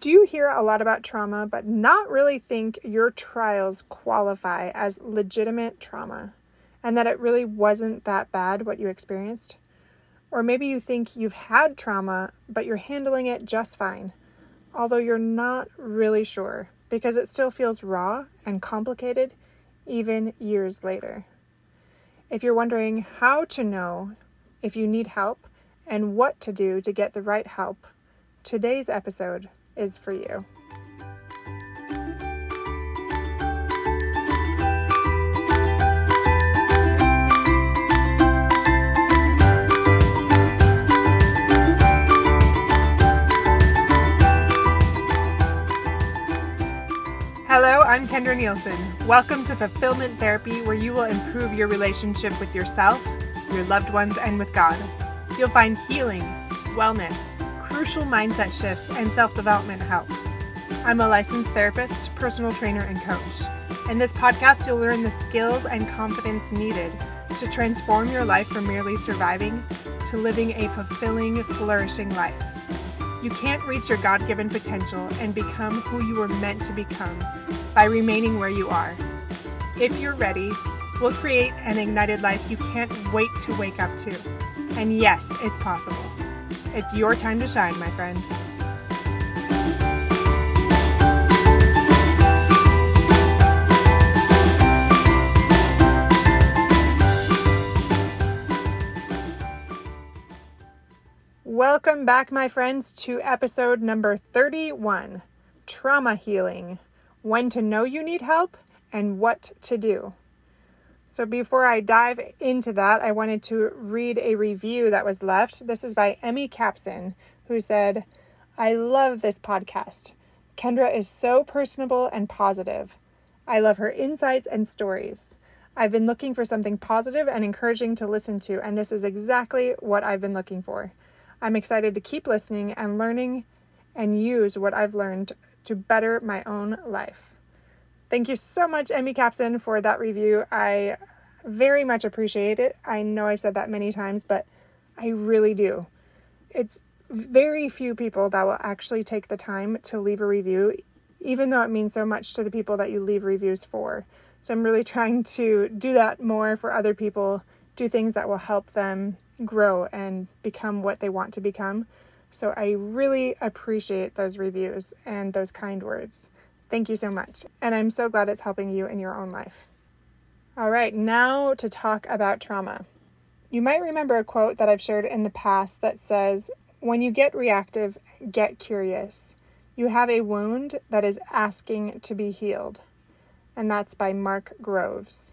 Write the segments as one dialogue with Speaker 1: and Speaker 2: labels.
Speaker 1: Do you hear a lot about trauma but not really think your trials qualify as legitimate trauma and that it really wasn't that bad what you experienced? Or maybe you think you've had trauma but you're handling it just fine, although you're not really sure because it still feels raw and complicated even years later. If you're wondering how to know if you need help and what to do to get the right help, today's episode is for you. Hello, I'm Kendra Nielsen. Welcome to Fulfillment Therapy, where you will improve your relationship with yourself, your loved ones, and with God. You'll find healing, wellness, crucial mindset shifts, and self development help. I'm a licensed therapist, personal trainer, and coach. In this podcast, you'll learn the skills and confidence needed to transform your life from merely surviving to living a fulfilling, flourishing life. You can't reach your God given potential and become who you were meant to become by remaining where you are. If you're ready, we'll create an ignited life you can't wait to wake up to. And yes, it's possible. It's your time to shine, my friend. Welcome back, my friends, to episode number 31 Trauma Healing When to Know You Need Help and What to Do. So, before I dive into that, I wanted to read a review that was left. This is by Emmy Capson, who said, I love this podcast. Kendra is so personable and positive. I love her insights and stories. I've been looking for something positive and encouraging to listen to, and this is exactly what I've been looking for. I'm excited to keep listening and learning and use what I've learned to better my own life. Thank you so much, Emmy Capson, for that review. I very much appreciate it. I know I've said that many times, but I really do. It's very few people that will actually take the time to leave a review, even though it means so much to the people that you leave reviews for. So I'm really trying to do that more for other people, do things that will help them grow and become what they want to become. So I really appreciate those reviews and those kind words. Thank you so much. And I'm so glad it's helping you in your own life. All right, now to talk about trauma. You might remember a quote that I've shared in the past that says, When you get reactive, get curious. You have a wound that is asking to be healed. And that's by Mark Groves.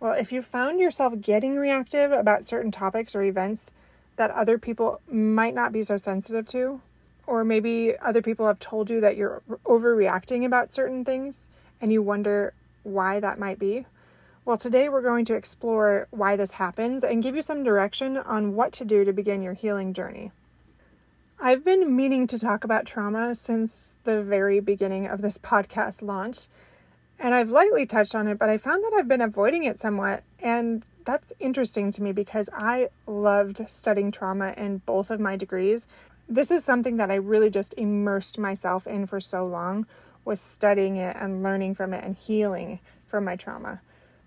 Speaker 1: Well, if you found yourself getting reactive about certain topics or events that other people might not be so sensitive to, or maybe other people have told you that you're overreacting about certain things and you wonder why that might be. Well, today we're going to explore why this happens and give you some direction on what to do to begin your healing journey. I've been meaning to talk about trauma since the very beginning of this podcast launch, and I've lightly touched on it, but I found that I've been avoiding it somewhat, and that's interesting to me because I loved studying trauma in both of my degrees this is something that I really just immersed myself in for so long was studying it and learning from it and healing from my trauma.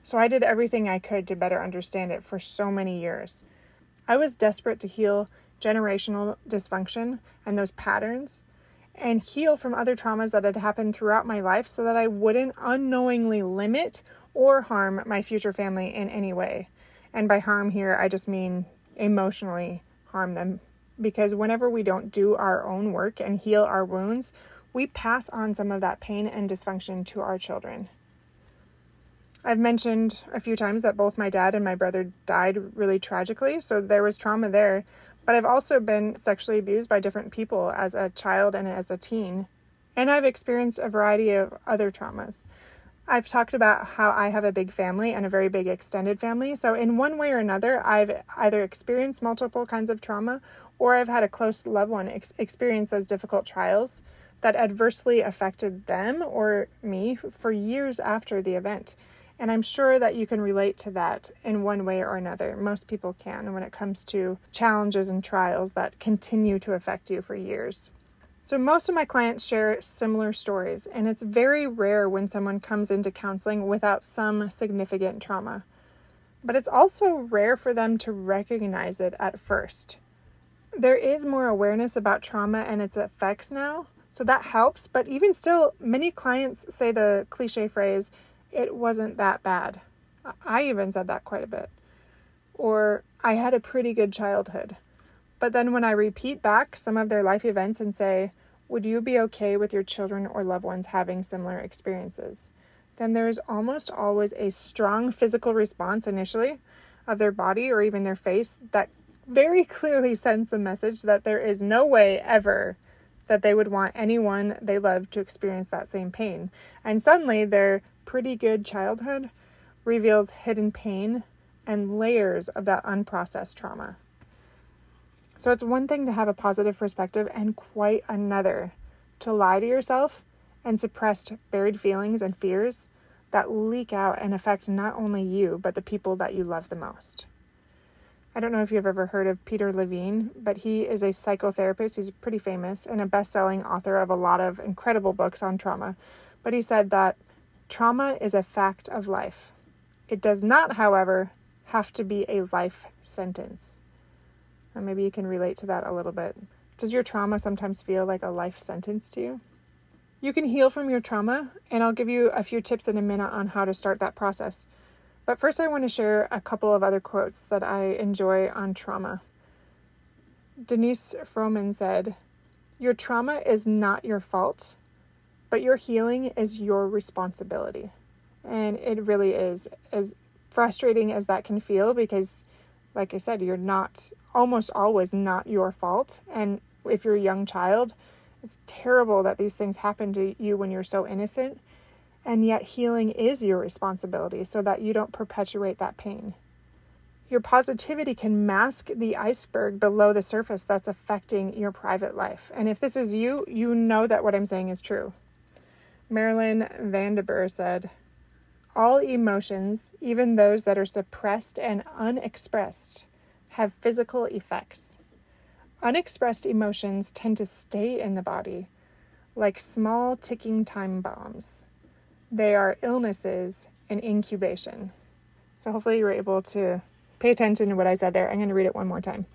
Speaker 1: So I did everything I could to better understand it for so many years. I was desperate to heal generational dysfunction and those patterns and heal from other traumas that had happened throughout my life so that I wouldn't unknowingly limit or harm my future family in any way. And by harm here, I just mean emotionally harm them because whenever we don't do our own work and heal our wounds, we pass on some of that pain and dysfunction to our children. I've mentioned a few times that both my dad and my brother died really tragically, so there was trauma there. But I've also been sexually abused by different people as a child and as a teen. And I've experienced a variety of other traumas. I've talked about how I have a big family and a very big extended family. So, in one way or another, I've either experienced multiple kinds of trauma or I've had a close loved one ex- experience those difficult trials that adversely affected them or me for years after the event. And I'm sure that you can relate to that in one way or another. Most people can when it comes to challenges and trials that continue to affect you for years. So, most of my clients share similar stories, and it's very rare when someone comes into counseling without some significant trauma. But it's also rare for them to recognize it at first. There is more awareness about trauma and its effects now, so that helps. But even still, many clients say the cliche phrase, it wasn't that bad. I even said that quite a bit. Or, I had a pretty good childhood. But then when I repeat back some of their life events and say, Would you be okay with your children or loved ones having similar experiences? Then there's almost always a strong physical response initially of their body or even their face that very clearly sends the message that there is no way ever that they would want anyone they love to experience that same pain. And suddenly their pretty good childhood reveals hidden pain and layers of that unprocessed trauma. So it's one thing to have a positive perspective and quite another to lie to yourself and suppress buried feelings and fears that leak out and affect not only you, but the people that you love the most. I don't know if you've ever heard of Peter Levine, but he is a psychotherapist. He's pretty famous and a best selling author of a lot of incredible books on trauma. But he said that trauma is a fact of life. It does not, however, have to be a life sentence. And maybe you can relate to that a little bit. Does your trauma sometimes feel like a life sentence to you? You can heal from your trauma, and I'll give you a few tips in a minute on how to start that process. But first, I want to share a couple of other quotes that I enjoy on trauma. Denice Frohman said, Your trauma is not your fault, but your healing is your responsibility. And it really is, as frustrating as that can feel, because like I said, you're not almost always not your fault. And if you're a young child, it's terrible that these things happen to you when you're so innocent. And yet, healing is your responsibility so that you don't perpetuate that pain. Your positivity can mask the iceberg below the surface that's affecting your private life. And if this is you, you know that what I'm saying is true. Marilyn Van Derbur said, all emotions, even those that are suppressed and unexpressed, have physical effects. Unexpressed emotions tend to stay in the body like small ticking time bombs. They are illnesses in incubation. So, hopefully, you were able to pay attention to what I said there. I'm going to read it one more time.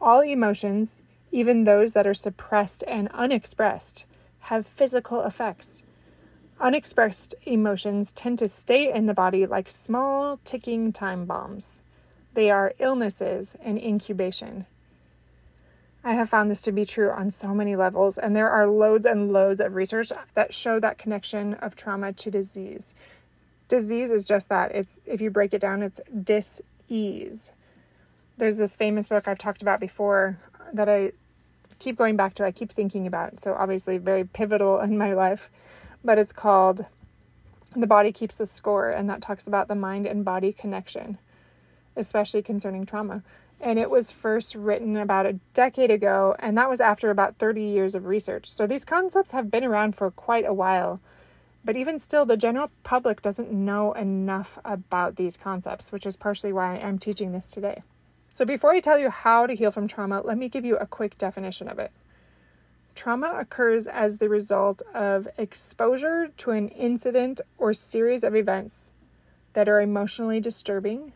Speaker 1: All emotions, even those that are suppressed and unexpressed, have physical effects. Unexpressed emotions tend to stay in the body like small ticking time bombs. They are illnesses and incubation. I have found this to be true on so many levels, and there are loads and loads of research that show that connection of trauma to disease. Disease is just that. It's if you break it down, it's dis-ease. There's this famous book I've talked about before that I keep going back to, I keep thinking about. So obviously very pivotal in my life but it's called The Body Keeps the Score, and that talks about the mind and body connection, especially concerning trauma. And it was first written about a decade ago, and that was after about 30 years of research. So these concepts have been around for quite a while. But even still, the general public doesn't know enough about these concepts, which is partially why I'm teaching this today. So, before I tell you how to heal from trauma, let me give you a quick definition of it. Trauma occurs as the result of exposure to an incident or series of events that are emotionally disturbing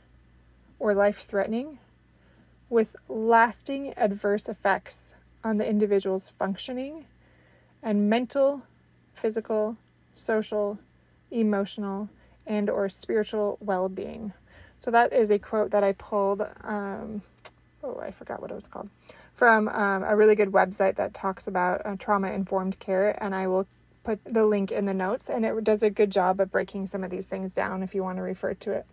Speaker 1: or life threatening with lasting adverse effects on the individual's functioning and mental, physical, social, emotional, and or spiritual well-being. So that is a quote that I pulled um, oh, I forgot what it was called from um, a really good website that talks about uh, trauma informed care, and I will put the link in the notes. And it does a good job of breaking some of these things down if you want to refer to it.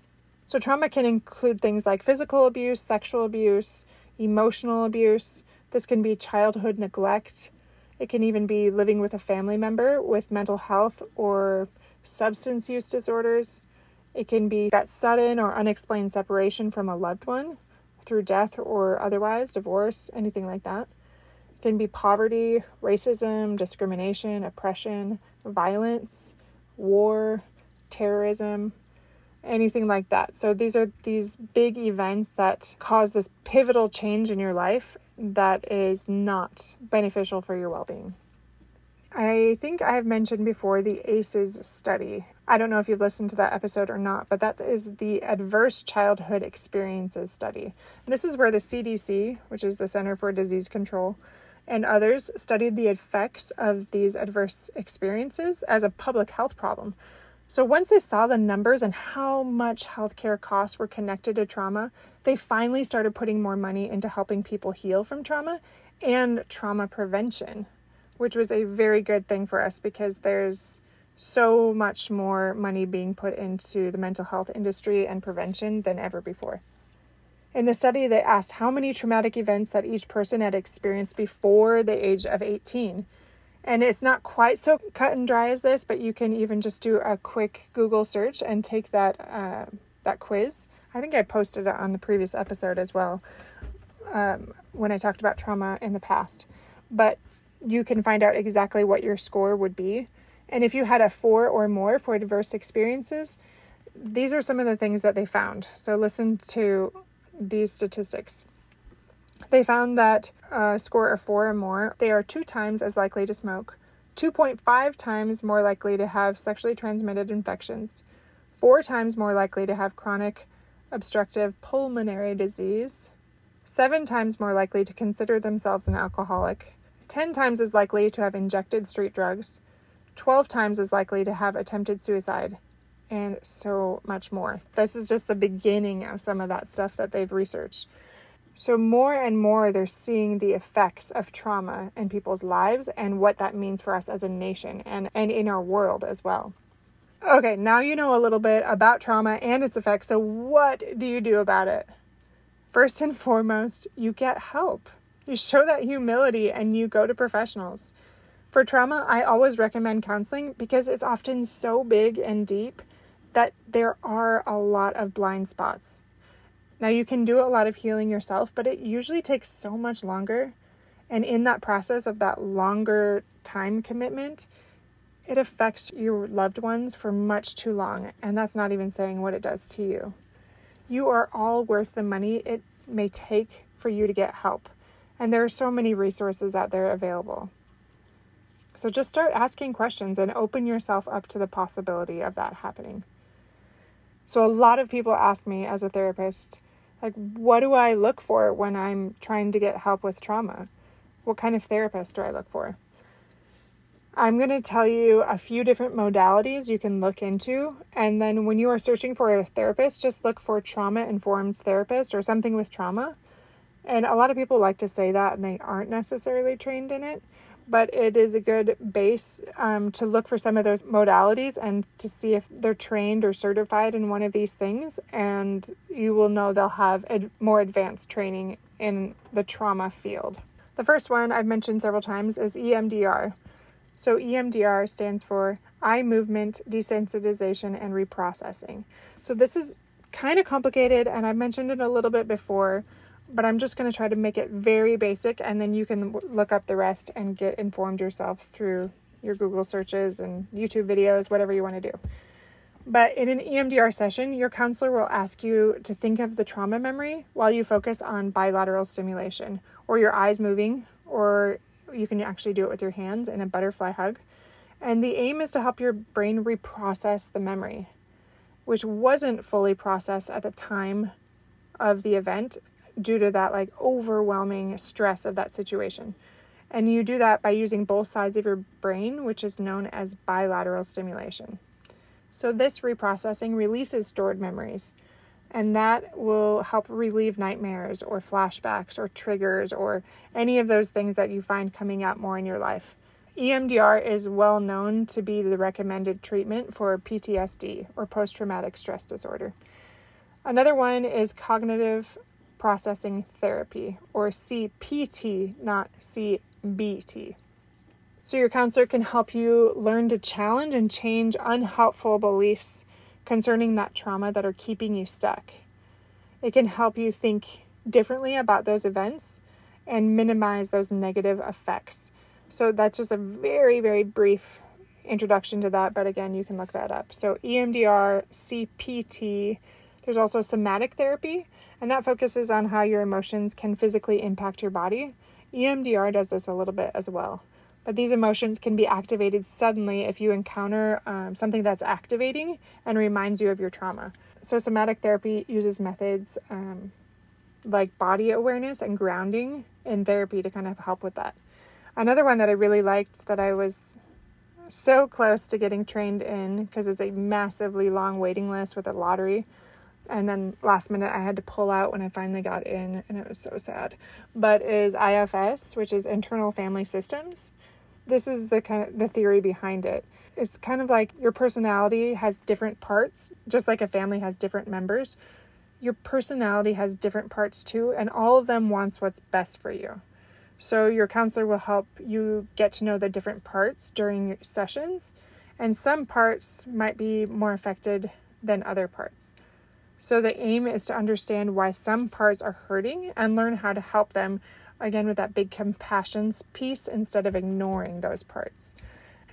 Speaker 1: So, trauma can include things like physical abuse, sexual abuse, emotional abuse. This can be childhood neglect. It can even be living with a family member with mental health or substance use disorders. It can be that sudden or unexplained separation from a loved one through death or otherwise, divorce, anything like that. It can be poverty, racism, discrimination, oppression, violence, war, terrorism, anything like that. So these are these big events that cause this pivotal change in your life that is not beneficial for your well being. I think I have mentioned before the ACEs study. I don't know if you've listened to that episode or not, but that is the Adverse Childhood Experiences Study. This is where the CDC, which is the Center for Disease Control, and others studied the effects of these adverse experiences as a public health problem. So, once they saw the numbers and how much healthcare costs were connected to trauma, they finally started putting more money into helping people heal from trauma and trauma prevention which was a very good thing for us because there's so much more money being put into the mental health industry and prevention than ever before. In the study, they asked how many traumatic events that each person had experienced before the age of 18. And it's not quite so cut and dry as this, but you can even just do a quick Google search and take that uh, that quiz. I think I posted it on the previous episode as well um, when I talked about trauma in the past. But you can find out exactly what your score would be. And if you had a four or more for adverse experiences, these are some of the things that they found. So listen to these statistics. They found that a score of four or more, they are two times as likely to smoke, 2.5 times more likely to have sexually transmitted infections, four times more likely to have chronic obstructive pulmonary disease, seven times more likely to consider themselves an alcoholic, 10 times as likely to have injected street drugs, 12 times as likely to have attempted suicide, and so much more. This is just the beginning of some of that stuff that they've researched. So, more and more, they're seeing the effects of trauma in people's lives and what that means for us as a nation and, and in our world as well. Okay, now you know a little bit about trauma and its effects. So, what do you do about it? First and foremost, you get help. You show that humility and you go to professionals. For trauma, I always recommend counseling because it's often so big and deep that there are a lot of blind spots. Now, you can do a lot of healing yourself, but it usually takes so much longer. And in that process of that longer time commitment, it affects your loved ones for much too long. And that's not even saying what it does to you. You are all worth the money it may take for you to get help. And there are so many resources out there available. So just start asking questions and open yourself up to the possibility of that happening. So, a lot of people ask me as a therapist, like, what do I look for when I'm trying to get help with trauma? What kind of therapist do I look for? I'm going to tell you a few different modalities you can look into. And then when you are searching for a therapist, just look for trauma informed therapist or something with trauma. And a lot of people like to say that and they aren't necessarily trained in it, but it is a good base um, to look for some of those modalities and to see if they're trained or certified in one of these things. And you will know they'll have ad- more advanced training in the trauma field. The first one I've mentioned several times is EMDR. So, EMDR stands for Eye Movement Desensitization and Reprocessing. So, this is kind of complicated, and I've mentioned it a little bit before but I'm just going to try to make it very basic and then you can look up the rest and get informed yourself through your Google searches and YouTube videos, whatever you want to do. But in an EMDR session, your counselor will ask you to think of the trauma memory while you focus on bilateral stimulation or your eyes moving, or you can actually do it with your hands in a butterfly hug. And the aim is to help your brain reprocess the memory, which wasn't fully processed at the time of the event due to that like overwhelming stress of that situation. And you do that by using both sides of your brain, which is known as bilateral stimulation. So, this reprocessing releases stored memories, and that will help relieve nightmares or flashbacks or triggers or any of those things that you find coming out more in your life. EMDR is well known to be the recommended treatment for PTSD or post traumatic stress disorder. Another one is cognitive processing therapy, or CPT, not CBT. So, your counselor can help you learn to challenge and change unhelpful beliefs concerning that trauma that are keeping you stuck. It can help you think differently about those events and minimize those negative effects. So, that's just a very, very brief introduction to that, but again, you can look that up. So, EMDR, CPT, there's also somatic therapy, and that focuses on how your emotions can physically impact your body. EMDR does this a little bit as well. But these emotions can be activated suddenly if you encounter um, something that's activating and reminds you of your trauma. So, somatic therapy uses methods um, like body awareness and grounding in therapy to kind of help with that. Another one that I really liked that I was so close to getting trained in because it's a massively long waiting list with a lottery. And then last minute I had to pull out when I finally got in, and it was so sad. But is IFS, which is internal family systems. This is the kind of the theory behind it. It's kind of like your personality has different parts, just like a family has different members. Your personality has different parts too, and all of them wants what's best for you. So, your counselor will help you get to know the different parts during your sessions, and some parts might be more affected than other parts. So, the aim is to understand why some parts are hurting and learn how to help them, again, with that big compassion piece instead of ignoring those parts.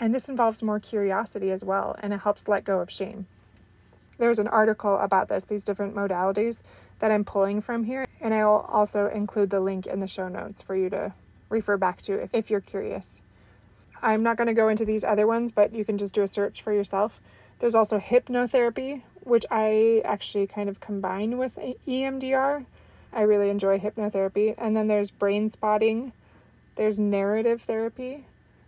Speaker 1: And this involves more curiosity as well, and it helps let go of shame. There's an article about this, these different modalities that I'm pulling from here. And I will also include the link in the show notes for you to refer back to if, if you're curious. I'm not going to go into these other ones, but you can just do a search for yourself. There's also hypnotherapy, which I actually kind of combine with EMDR. I really enjoy hypnotherapy. And then there's brain spotting, there's narrative therapy,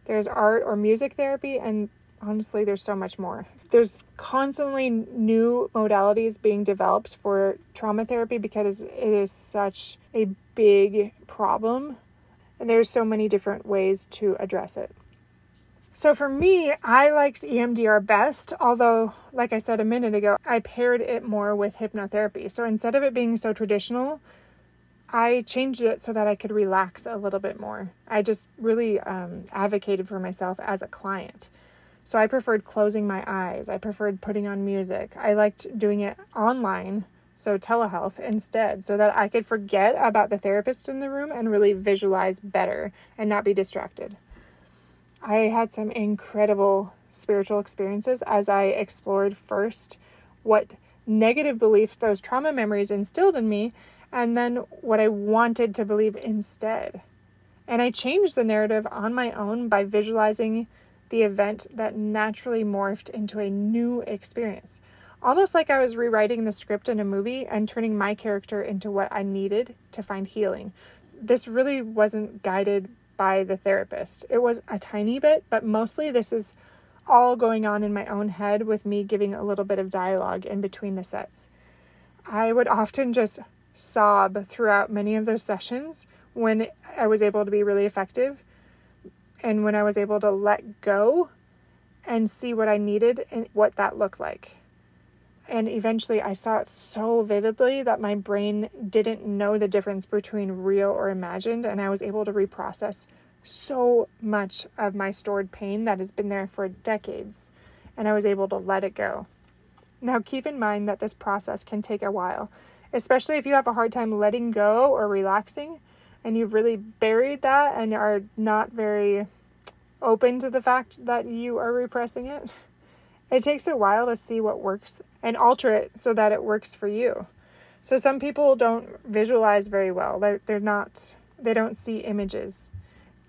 Speaker 1: there's art or music therapy, and honestly, there's so much more. There's constantly new modalities being developed for trauma therapy because it is such a big problem and there's so many different ways to address it. So for me, I liked EMDR best, although, like I said a minute ago, I paired it more with hypnotherapy. So instead of it being so traditional, I changed it so that I could relax a little bit more. I just really um, advocated for myself as a client. So I preferred closing my eyes. I preferred putting on music. I liked doing it online, so telehealth instead, so that I could forget about the therapist in the room and really visualize better and not be distracted. I had some incredible spiritual experiences as I explored first what negative beliefs those trauma memories instilled in me and then what I wanted to believe instead. And I changed the narrative on my own by visualizing the event that naturally morphed into a new experience. Almost like I was rewriting the script in a movie and turning my character into what I needed to find healing. This really wasn't guided by the therapist. It was a tiny bit, but mostly this is all going on in my own head with me giving a little bit of dialogue in between the sets. I would often just sob throughout many of those sessions when I was able to be really effective and when I was able to let go and see what I needed and what that looked like. And eventually I saw it so vividly that my brain didn't know the difference between real or imagined, and I was able to reprocess so much of my stored pain that has been there for decades, and I was able to let it go. Now, keep in mind that this process can take a while, especially if you have a hard time letting go or relaxing and you've really buried that and are not very open to the fact that you are repressing it, it takes a while to see what works and alter it so that it works for you. So some people don't visualize very well. They're, not they don't see images.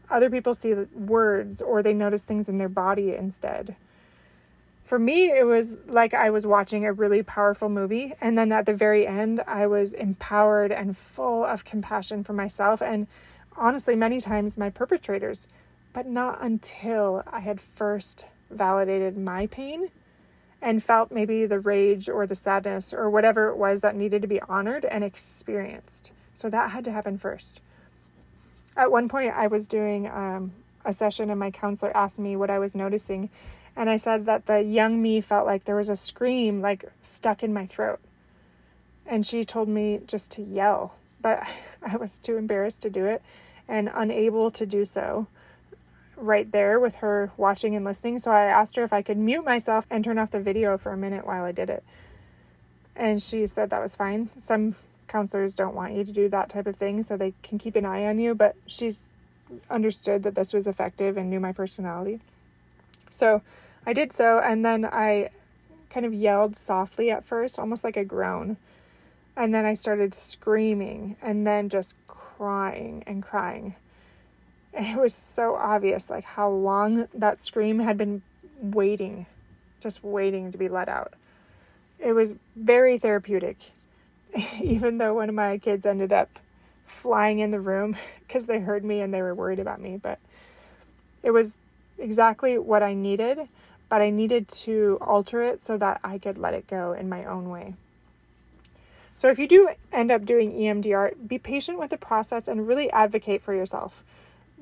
Speaker 1: Other people see words or they notice things in their body instead. For me, it was like I was watching a really powerful movie, and then at the very end, I was empowered and full of compassion for myself and honestly, many times my perpetrators but not until I had first validated my pain and felt maybe the rage or the sadness or whatever it was that needed to be honored and experienced. So that had to happen first. At one point, I was doing um, a session, and my counselor asked me what I was noticing. And I said that the young me felt like there was a scream like stuck in my throat. And she told me just to yell, but I was too embarrassed to do it and unable to do so right there with her watching and listening. So I asked her if I could mute myself and turn off the video for a minute while I did it. And she said that was fine. Some counselors don't want you to do that type of thing so they can keep an eye on you, but she's understood that this was effective and knew my personality. So I did so, and then I kind of yelled softly at first, almost like a groan. And then I started screaming and then just crying and crying it was so obvious like how long that scream had been waiting, just waiting to be let out. It was very therapeutic, even though one of my kids ended up flying in the room because they heard me and they were worried about me. But it was exactly what I needed, but I needed to alter it so that I could let it go in my own way. So if you do end up doing EMDR, be patient with the process and really advocate for yourself.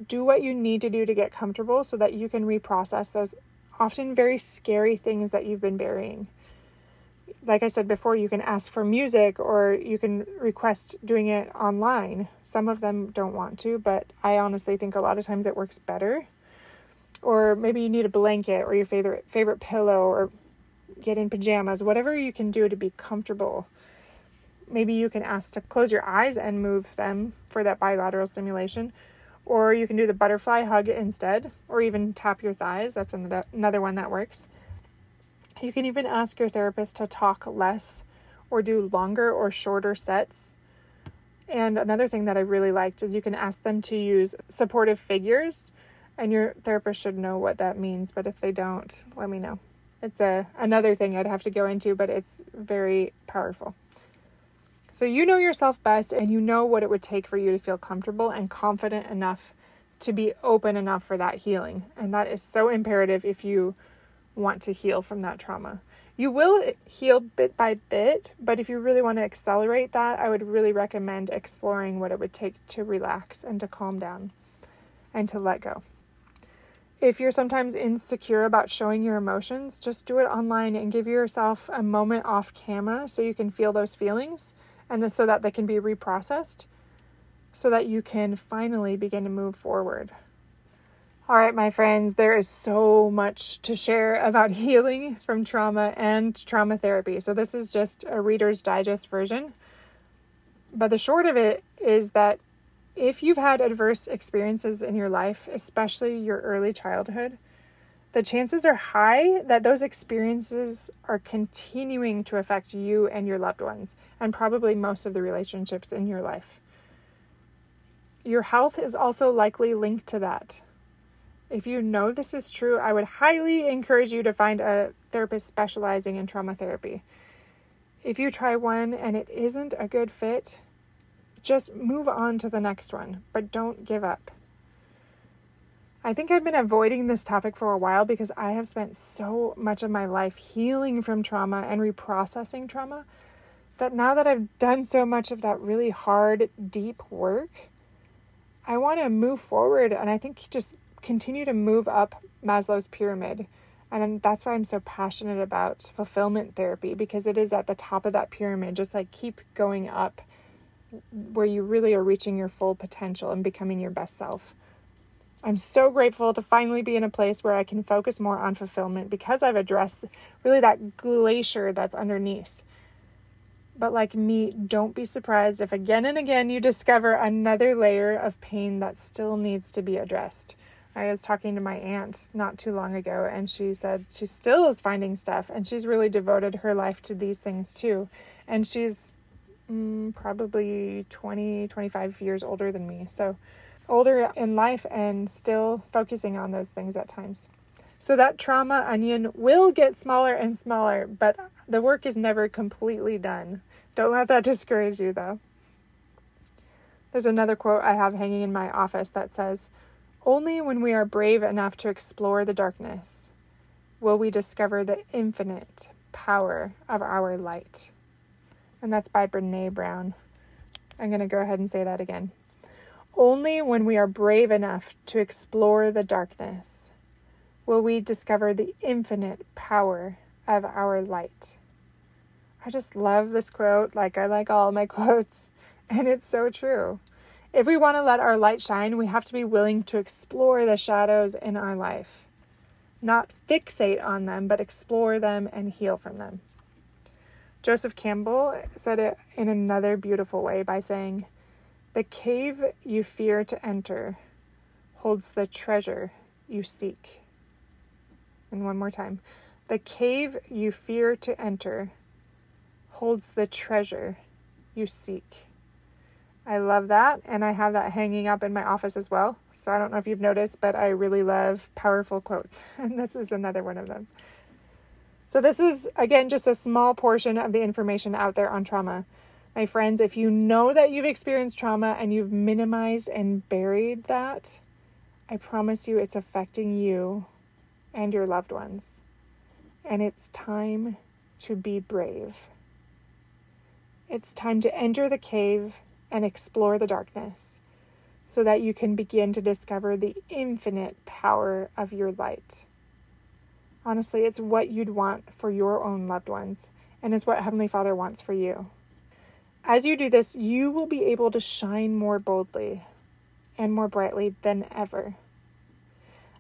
Speaker 1: Do what you need to do to get comfortable so that you can reprocess those often very scary things that you've been burying. Like I said before, you can ask for music or you can request doing it online. Some of them don't want to, but I honestly think a lot of times it works better. Or maybe you need a blanket or your favorite favorite pillow or get in pajamas, whatever you can do to be comfortable maybe you can ask to close your eyes and move them for that bilateral stimulation. Or you can do the butterfly hug instead, or even tap your thighs. That's another, another one that works. You can even ask your therapist to talk less or do longer or shorter sets. And another thing that I really liked is you can ask them to use supportive figures, and your therapist should know what that means. But if they don't, let me know. It's a another thing I'd have to go into, but it's very powerful. So you know yourself best and you know what it would take for you to feel comfortable and confident enough to be open enough for that healing. And that is so imperative if you want to heal from that trauma. You will heal bit by bit, but if you really want to accelerate that, I would really recommend exploring what it would take to relax and to calm down and to let go. If you're sometimes insecure about showing your emotions, just do it online and give yourself a moment off camera so you can feel those feelings and so that they can be reprocessed so that you can finally begin to move forward. All right, my friends, there is so much to share about healing from trauma and trauma therapy. So, this is just a Reader's Digest version. But the short of it is that if you've had adverse experiences in your life, especially your early childhood, the chances are high that those experiences are continuing to affect you and your loved ones, and probably most of the relationships in your life. Your health is also likely linked to that. If you know this is true, I would highly encourage you to find a therapist specializing in trauma therapy. If you try one and it isn't a good fit, just move on to the next one, but don't give up. I think I've been avoiding this topic for a while because I have spent so much of my life healing from trauma and reprocessing trauma that now that I've done so much of that really hard, deep work, I want to move forward and I think just continue to move up Maslow's pyramid. And that's why I'm so passionate about fulfillment therapy because it is at the top of that pyramid, just like keep going up where you really are reaching your full potential and becoming your best self. I'm so grateful to finally be in a place where I can focus more on fulfillment because I've addressed really that glacier that's underneath. But like me, don't be surprised if again and again you discover another layer of pain that still needs to be addressed. I was talking to my aunt not too long ago, and she said she still is finding stuff, and she's really devoted her life to these things too. And she's mm, probably 20, 25 years older than me. So, older in life and still focusing on those things at times. So that trauma onion will get smaller and smaller, but the work is never completely done. Don't let that discourage you though. There's another quote I have hanging in my office that says, Only when we are brave enough to explore the darkness will we discover the infinite power of our light. And that's by Brene Brown. I'm going to go ahead and say that again. Only when we are brave enough to explore the darkness will we discover the infinite power of our light. I just love this quote, like I like all my quotes, and it's so true. If we want to let our light shine, we have to be willing to explore the shadows in our life. Not fixate on them, but explore them and heal from them. Joseph Campbell said it in another beautiful way by saying, the cave you fear to enter holds the treasure you seek. And one more time. The cave you fear to enter holds the treasure you seek. I love that, and I have that hanging up in my office as well. So I don't know if you've noticed, but I really love powerful quotes, and this is another one of them. So, this is again just a small portion of the information out there on trauma. My friends, if you know that you've experienced trauma and you've minimized and buried that, I promise you it's affecting you and your loved ones. And it's time to be brave. It's time to enter the cave and explore the darkness so that you can begin to discover the infinite power of your light. Honestly, it's what you'd want for your own loved ones, and it's what Heavenly Father wants for you. As you do this, you will be able to shine more boldly and more brightly than ever.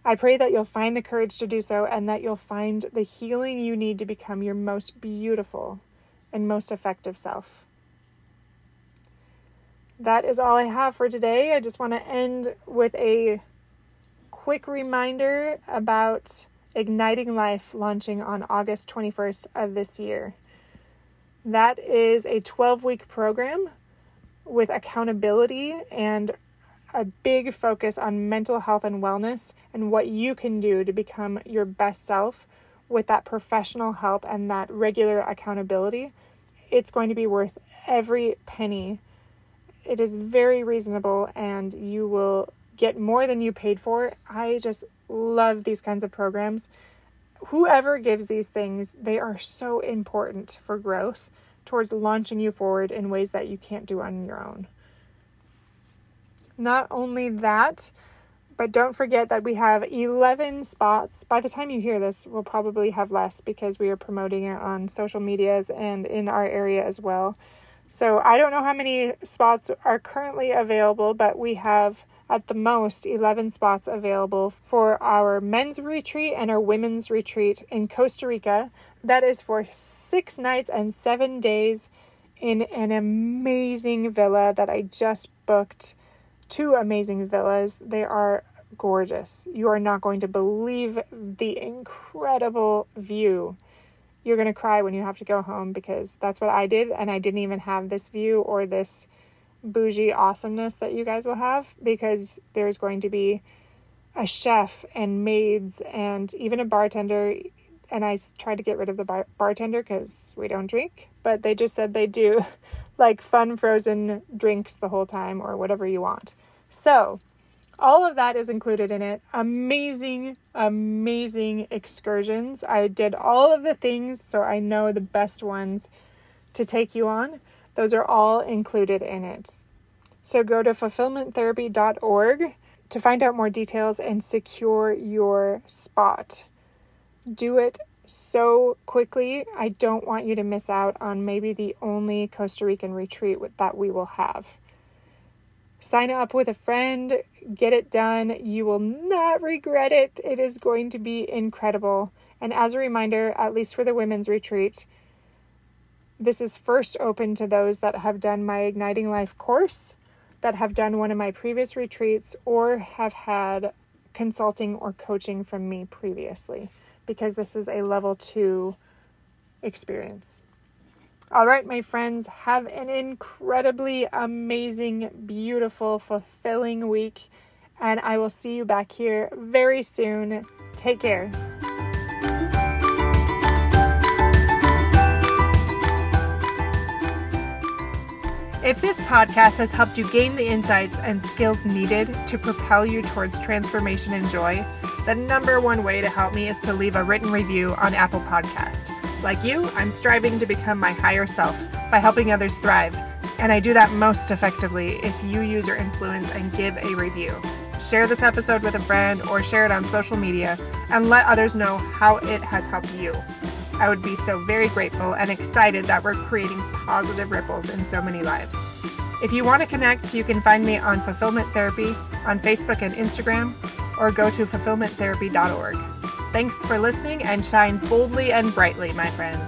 Speaker 1: I pray that you'll find the courage to do so and that you'll find the healing you need to become your most beautiful and most effective self. That is all I have for today. I just want to end with a quick reminder about Igniting Life launching on August 21st of this year. That is a 12 week program with accountability and a big focus on mental health and wellness and what you can do to become your best self with that professional help and that regular accountability. It's going to be worth every penny. It is very reasonable and you will get more than you paid for. I just love these kinds of programs whoever gives these things, they are so important for growth towards launching you forward in ways that you can't do on your own. Not only that, but don't forget that we have 11 spots. By the time you hear this, we'll probably have less because we are promoting it on social medias and in our area as well. So I don't know how many spots are currently available, but we have at the most 11 spots available for our men's retreat and our women's retreat in Costa Rica. That is for six nights and seven days in an amazing villa that I just booked. Two amazing villas. They are gorgeous. You are not going to believe the incredible view. You're going to cry when you have to go home because that's what I did, and I didn't even have this view or this bougie awesomeness that you guys will have because there's going to be a chef and maids and even a bartender. And I tried to get rid of the bar- bartender because we don't drink, but they just said they do like fun frozen drinks the whole time or whatever you want. So, all of that is included in it. Amazing, amazing excursions. I did all of the things, so I know the best ones to take you on. Those are all included in it. So go to fulfillmenttherapy.org to find out more details and secure your spot. Do it so quickly. I don't want you to miss out on maybe the only Costa Rican retreat that we will have. Sign up with a friend, get it done. You will not regret it. It is going to be incredible. And as a reminder, at least for the women's retreat, this is first open to those that have done my Igniting Life course, that have done one of my previous retreats, or have had consulting or coaching from me previously, because this is a level two experience. All right, my friends, have an incredibly amazing, beautiful, fulfilling week, and I will see you back here very soon. Take care. If this podcast has helped you gain the insights and skills needed to propel you towards transformation and joy, the number one way to help me is to leave a written review on Apple Podcast. Like you, I'm striving to become my higher self by helping others thrive, and I do that most effectively if you use your influence and give a review. Share this episode with a friend or share it on social media and let others know how it has helped you. I would be so very grateful and excited that we're creating positive ripples in so many lives. If you want to connect, you can find me on Fulfillment Therapy on Facebook and Instagram, or go to fulfillmenttherapy.org. Thanks for listening and shine boldly and brightly, my friend.